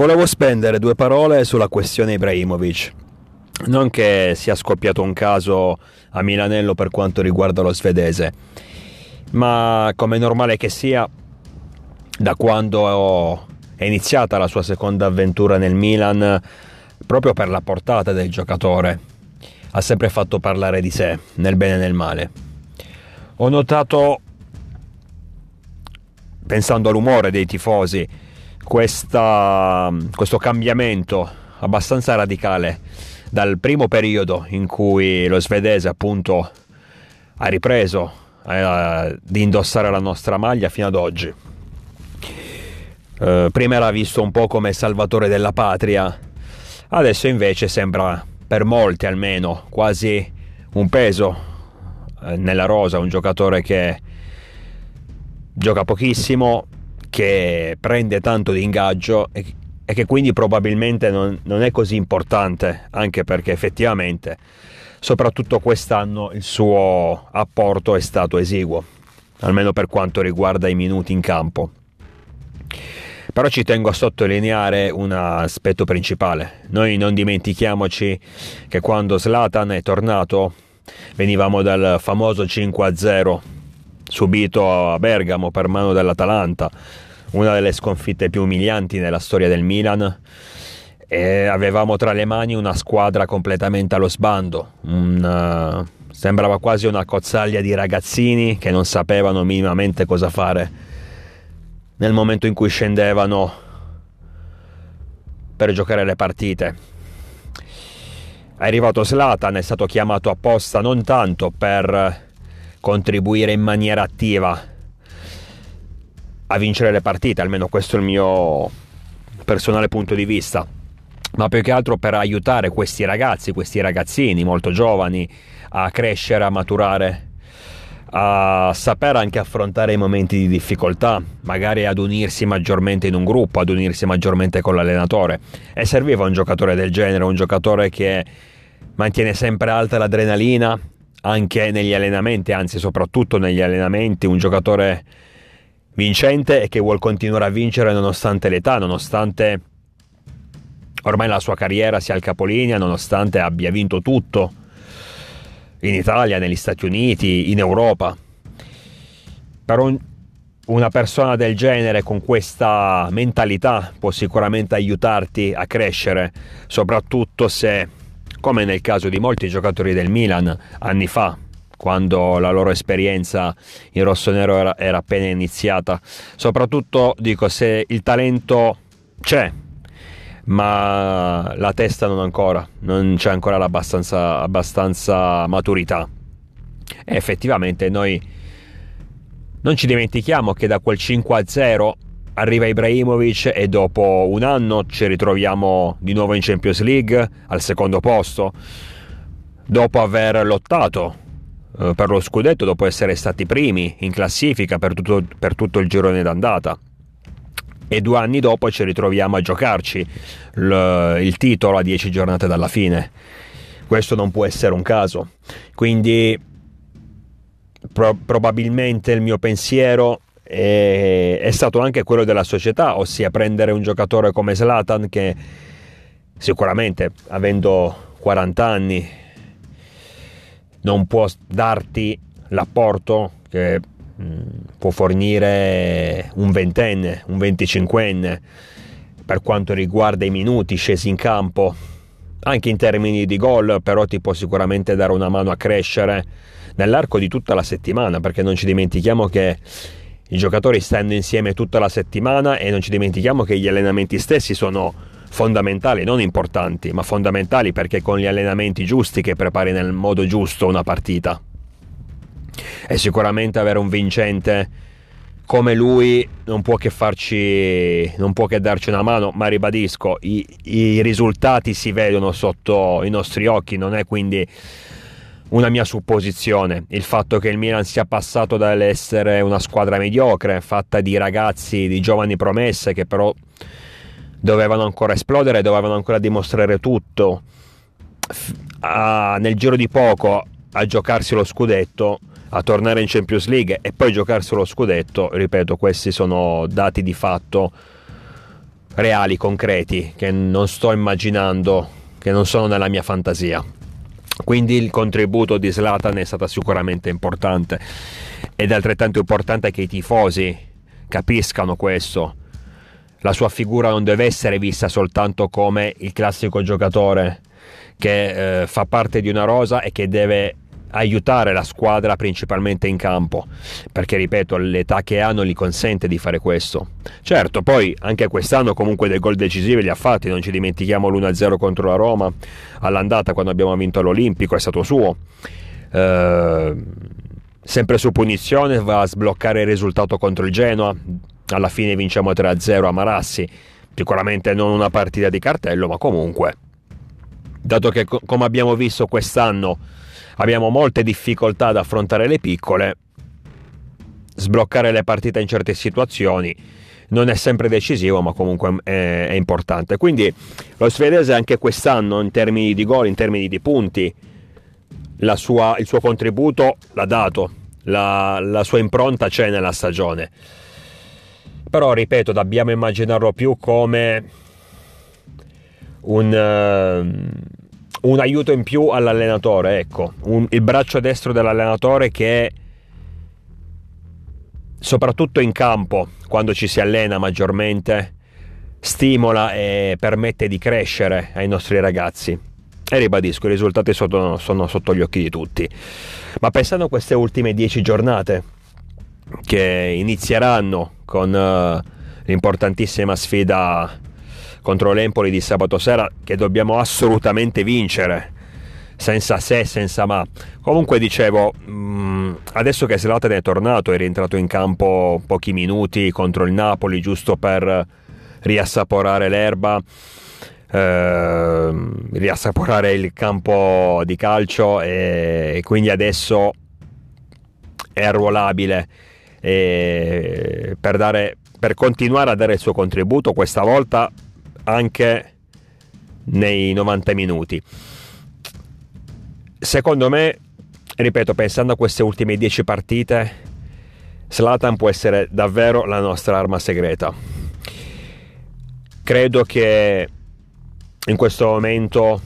Volevo spendere due parole sulla questione Ibrahimovic. Non che sia scoppiato un caso a Milanello per quanto riguarda lo svedese, ma come normale che sia, da quando è iniziata la sua seconda avventura nel Milan, proprio per la portata del giocatore, ha sempre fatto parlare di sé, nel bene e nel male. Ho notato, pensando all'umore dei tifosi, questa, questo cambiamento abbastanza radicale dal primo periodo in cui lo svedese appunto ha ripreso eh, di indossare la nostra maglia fino ad oggi. Eh, prima era visto un po' come salvatore della patria, adesso invece sembra per molti almeno quasi un peso eh, nella rosa, un giocatore che gioca pochissimo, che prende tanto di ingaggio e, e che quindi probabilmente non, non è così importante, anche perché effettivamente, soprattutto quest'anno, il suo apporto è stato esiguo, almeno per quanto riguarda i minuti in campo. Però ci tengo a sottolineare un aspetto principale. Noi non dimentichiamoci che quando Slatan è tornato venivamo dal famoso 5-0 subito a Bergamo per mano dell'Atalanta, una delle sconfitte più umilianti nella storia del Milan. E avevamo tra le mani una squadra completamente allo sbando, un, uh, sembrava quasi una cozzaglia di ragazzini che non sapevano minimamente cosa fare nel momento in cui scendevano per giocare le partite. È arrivato Slatan, è stato chiamato apposta non tanto per contribuire in maniera attiva a vincere le partite, almeno questo è il mio personale punto di vista, ma più che altro per aiutare questi ragazzi, questi ragazzini molto giovani a crescere, a maturare, a saper anche affrontare i momenti di difficoltà, magari ad unirsi maggiormente in un gruppo, ad unirsi maggiormente con l'allenatore. E serviva un giocatore del genere, un giocatore che mantiene sempre alta l'adrenalina, anche negli allenamenti, anzi soprattutto negli allenamenti, un giocatore vincente e che vuole continuare a vincere nonostante l'età, nonostante ormai la sua carriera sia al capolinea, nonostante abbia vinto tutto in Italia, negli Stati Uniti, in Europa. Per un, una persona del genere con questa mentalità può sicuramente aiutarti a crescere, soprattutto se come nel caso di molti giocatori del Milan anni fa, quando la loro esperienza in rosso-nero era, era appena iniziata. Soprattutto dico se il talento c'è, ma la testa non ancora, non c'è ancora abbastanza, abbastanza maturità. E effettivamente noi non ci dimentichiamo che da quel 5 0 arriva Ibrahimovic e dopo un anno ci ritroviamo di nuovo in Champions League al secondo posto dopo aver lottato per lo scudetto dopo essere stati primi in classifica per tutto, per tutto il girone d'andata. E due anni dopo ci ritroviamo a giocarci il, il titolo a dieci giornate dalla fine. Questo non può essere un caso. Quindi pro- probabilmente il mio pensiero e è stato anche quello della società, ossia prendere un giocatore come Zlatan che sicuramente avendo 40 anni non può darti l'apporto che mm, può fornire un ventenne, un venticinquenne per quanto riguarda i minuti scesi in campo, anche in termini di gol, però ti può sicuramente dare una mano a crescere nell'arco di tutta la settimana, perché non ci dimentichiamo che i giocatori stanno insieme tutta la settimana e non ci dimentichiamo che gli allenamenti stessi sono fondamentali, non importanti, ma fondamentali perché con gli allenamenti giusti che prepari nel modo giusto una partita. E sicuramente avere un vincente come lui non può che farci, non può che darci una mano, ma ribadisco, i, i risultati si vedono sotto i nostri occhi, non è quindi una mia supposizione, il fatto che il Milan sia passato dall'essere una squadra mediocre, fatta di ragazzi, di giovani promesse che però dovevano ancora esplodere, dovevano ancora dimostrare tutto, a, nel giro di poco a giocarsi lo scudetto, a tornare in Champions League e poi giocarsi lo scudetto, ripeto, questi sono dati di fatto reali, concreti, che non sto immaginando, che non sono nella mia fantasia. Quindi il contributo di Slatan è stato sicuramente importante ed è altrettanto importante che i tifosi capiscano questo. La sua figura non deve essere vista soltanto come il classico giocatore che eh, fa parte di una rosa e che deve aiutare la squadra principalmente in campo, perché ripeto, l'età che ha non gli consente di fare questo. Certo, poi anche quest'anno comunque dei gol decisivi li ha fatti, non ci dimentichiamo l'1-0 contro la Roma all'andata quando abbiamo vinto l'Olimpico, è stato suo. Eh, sempre su punizione va a sbloccare il risultato contro il Genoa, alla fine vinciamo 3-0 a Marassi, sicuramente non una partita di cartello, ma comunque, dato che come abbiamo visto quest'anno abbiamo molte difficoltà ad affrontare le piccole, sbloccare le partite in certe situazioni non è sempre decisivo, ma comunque è, è importante. Quindi lo svedese anche quest'anno, in termini di gol, in termini di punti, sua, il suo contributo l'ha dato, la, la sua impronta c'è nella stagione. Però ripeto, dobbiamo immaginarlo più come un, uh, un aiuto in più all'allenatore, ecco, un, il braccio destro dell'allenatore che soprattutto in campo, quando ci si allena maggiormente, stimola e permette di crescere ai nostri ragazzi. E ribadisco, i risultati sono, sono sotto gli occhi di tutti. Ma pensando a queste ultime dieci giornate che inizieranno con uh, l'importantissima sfida contro l'Empoli di sabato sera che dobbiamo assolutamente vincere senza se, senza ma. Comunque dicevo, mm, adesso che Zlatan è tornato, è rientrato in campo pochi minuti contro il Napoli, giusto per riassaporare l'erba, eh, riassaporare il campo di calcio e quindi adesso è arruolabile per, dare, per continuare a dare il suo contributo, questa volta anche nei 90 minuti. Secondo me, ripeto, pensando a queste ultime 10 partite, Slatan può essere davvero la nostra arma segreta. Credo che in questo momento,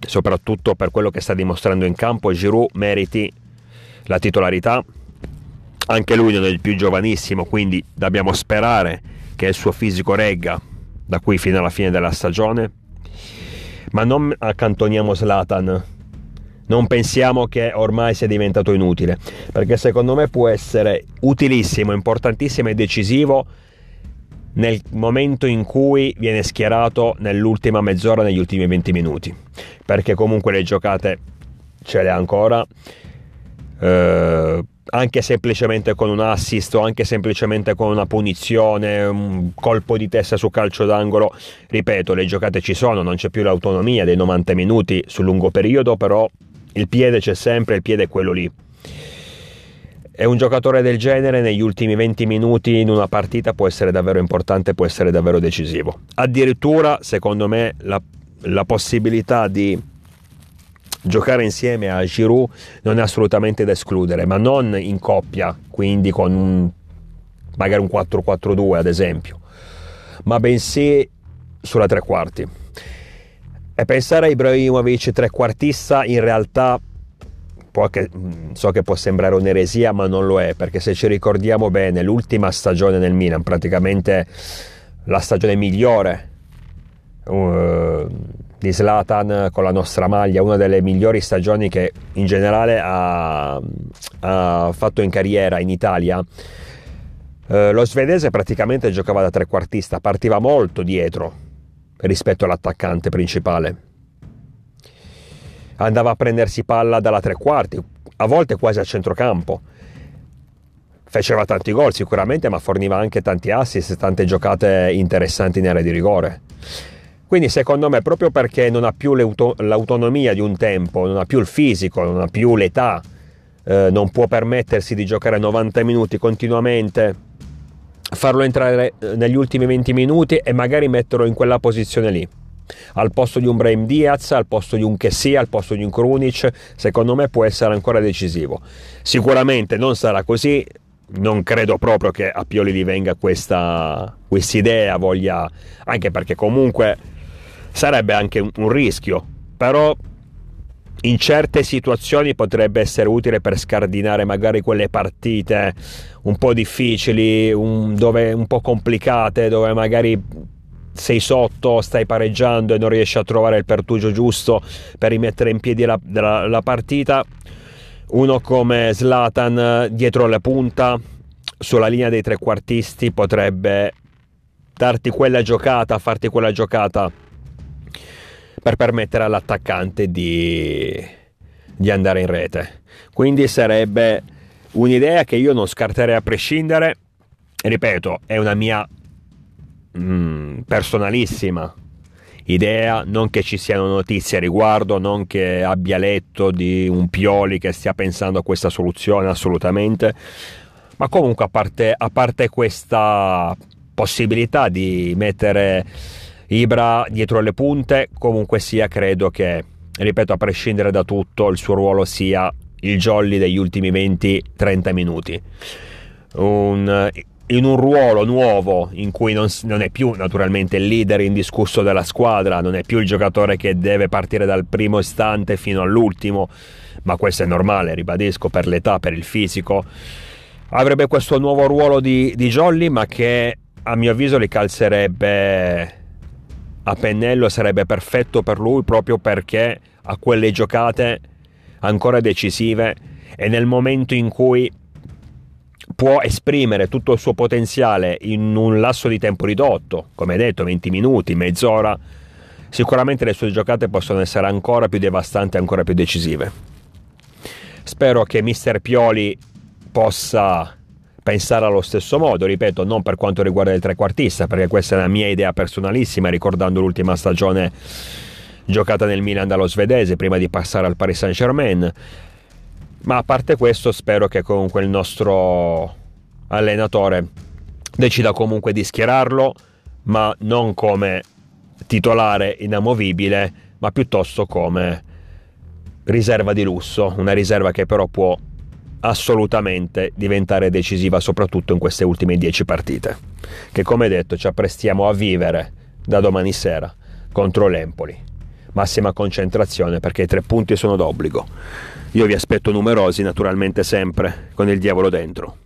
soprattutto per quello che sta dimostrando in campo, Giroud meriti la titolarità. Anche lui non è il più giovanissimo, quindi dobbiamo sperare che il suo fisico regga da qui fino alla fine della stagione. Ma non accantoniamo Slatan, non pensiamo che ormai sia diventato inutile, perché secondo me può essere utilissimo, importantissimo e decisivo nel momento in cui viene schierato nell'ultima mezz'ora, negli ultimi 20 minuti, perché comunque le giocate ce le ha ancora. Eh, anche semplicemente con un assist o anche semplicemente con una punizione, un colpo di testa su calcio d'angolo. Ripeto, le giocate ci sono, non c'è più l'autonomia dei 90 minuti sul lungo periodo, però il piede c'è sempre, il piede è quello lì. E un giocatore del genere negli ultimi 20 minuti in una partita può essere davvero importante, può essere davvero decisivo. Addirittura, secondo me, la, la possibilità di giocare insieme a Giroud non è assolutamente da escludere, ma non in coppia, quindi con un, magari un 4-4-2 ad esempio, ma bensì sulla tre quarti. E pensare a Ibrahimovic trequartista in realtà che, so che può sembrare un'eresia, ma non lo è, perché se ci ricordiamo bene, l'ultima stagione nel Milan, praticamente la stagione migliore uh, di Zlatan con la nostra maglia, una delle migliori stagioni che in generale ha, ha fatto in carriera in Italia. Eh, lo svedese praticamente giocava da trequartista, partiva molto dietro rispetto all'attaccante principale. Andava a prendersi palla dalla tre quarti, a volte quasi a centrocampo. Faceva tanti gol sicuramente, ma forniva anche tanti assist, tante giocate interessanti in area di rigore. Quindi secondo me proprio perché non ha più l'autonomia di un tempo, non ha più il fisico, non ha più l'età, eh, non può permettersi di giocare 90 minuti continuamente, farlo entrare eh, negli ultimi 20 minuti e magari metterlo in quella posizione lì. Al posto di un Brahim Diaz, al posto di un Kessia, al posto di un Krunic, secondo me può essere ancora decisivo. Sicuramente non sarà così, non credo proprio che a Pioli gli venga questa idea, voglia, anche perché comunque sarebbe anche un, rischio, però in certe situazioni potrebbe essere utile per scardinare magari quelle partite un po' difficili, un, dove, un po' complicate, dove magari sei sotto, stai pareggiando e non riesci a trovare il pertugio giusto per rimettere in piedi la, la, la partita. Uno come Zlatan dietro la punta, sulla linea dei trequartisti, potrebbe darti quella giocata, farti quella giocata per permettere all'attaccante di, di andare in rete. Quindi sarebbe un'idea che io non scarterei a prescindere. Ripeto, è una mia mm, personalissima idea, non che ci siano notizie a riguardo, non che abbia letto di un Pioli che stia pensando a questa soluzione assolutamente, ma comunque a parte, a parte questa possibilità di mettere Ibra dietro le punte, comunque sia credo che, ripeto, a prescindere da tutto, il suo ruolo sia il jolly degli ultimi 20-30 minuti. Un, in un ruolo nuovo in cui non, non, è più naturalmente il leader indiscusso della squadra, non è più il giocatore che deve partire dal primo istante fino all'ultimo, ma questo è normale, ribadisco, per l'età, per il fisico. Avrebbe questo nuovo ruolo di, di Jolly, ma che a mio avviso li calzerebbe a pennello sarebbe perfetto per lui proprio perché a quelle giocate ancora decisive e nel momento in cui può esprimere tutto il suo potenziale in un lasso di tempo ridotto, come detto 20 minuti, mezz'ora, sicuramente le sue giocate possono essere ancora più devastanti, ancora più decisive. Spero che Mister Pioli possa pensare allo stesso modo, ripeto, non per quanto riguarda il trequartista, perché questa è una mia idea personalissima, ricordando l'ultima stagione giocata nel Milan dallo svedese prima di passare al Paris Saint Germain. Ma a parte questo, spero che comunque il nostro allenatore decida comunque di schierarlo, ma non come titolare inamovibile, ma piuttosto come riserva di lusso, una riserva che però può assolutamente diventare decisiva soprattutto in queste ultime 10 partite. Che come detto ci apprestiamo a vivere da domani sera contro l'Empoli. Massima concentrazione perché i tre punti sono d'obbligo. Io vi aspetto numerosi naturalmente sempre con il diavolo dentro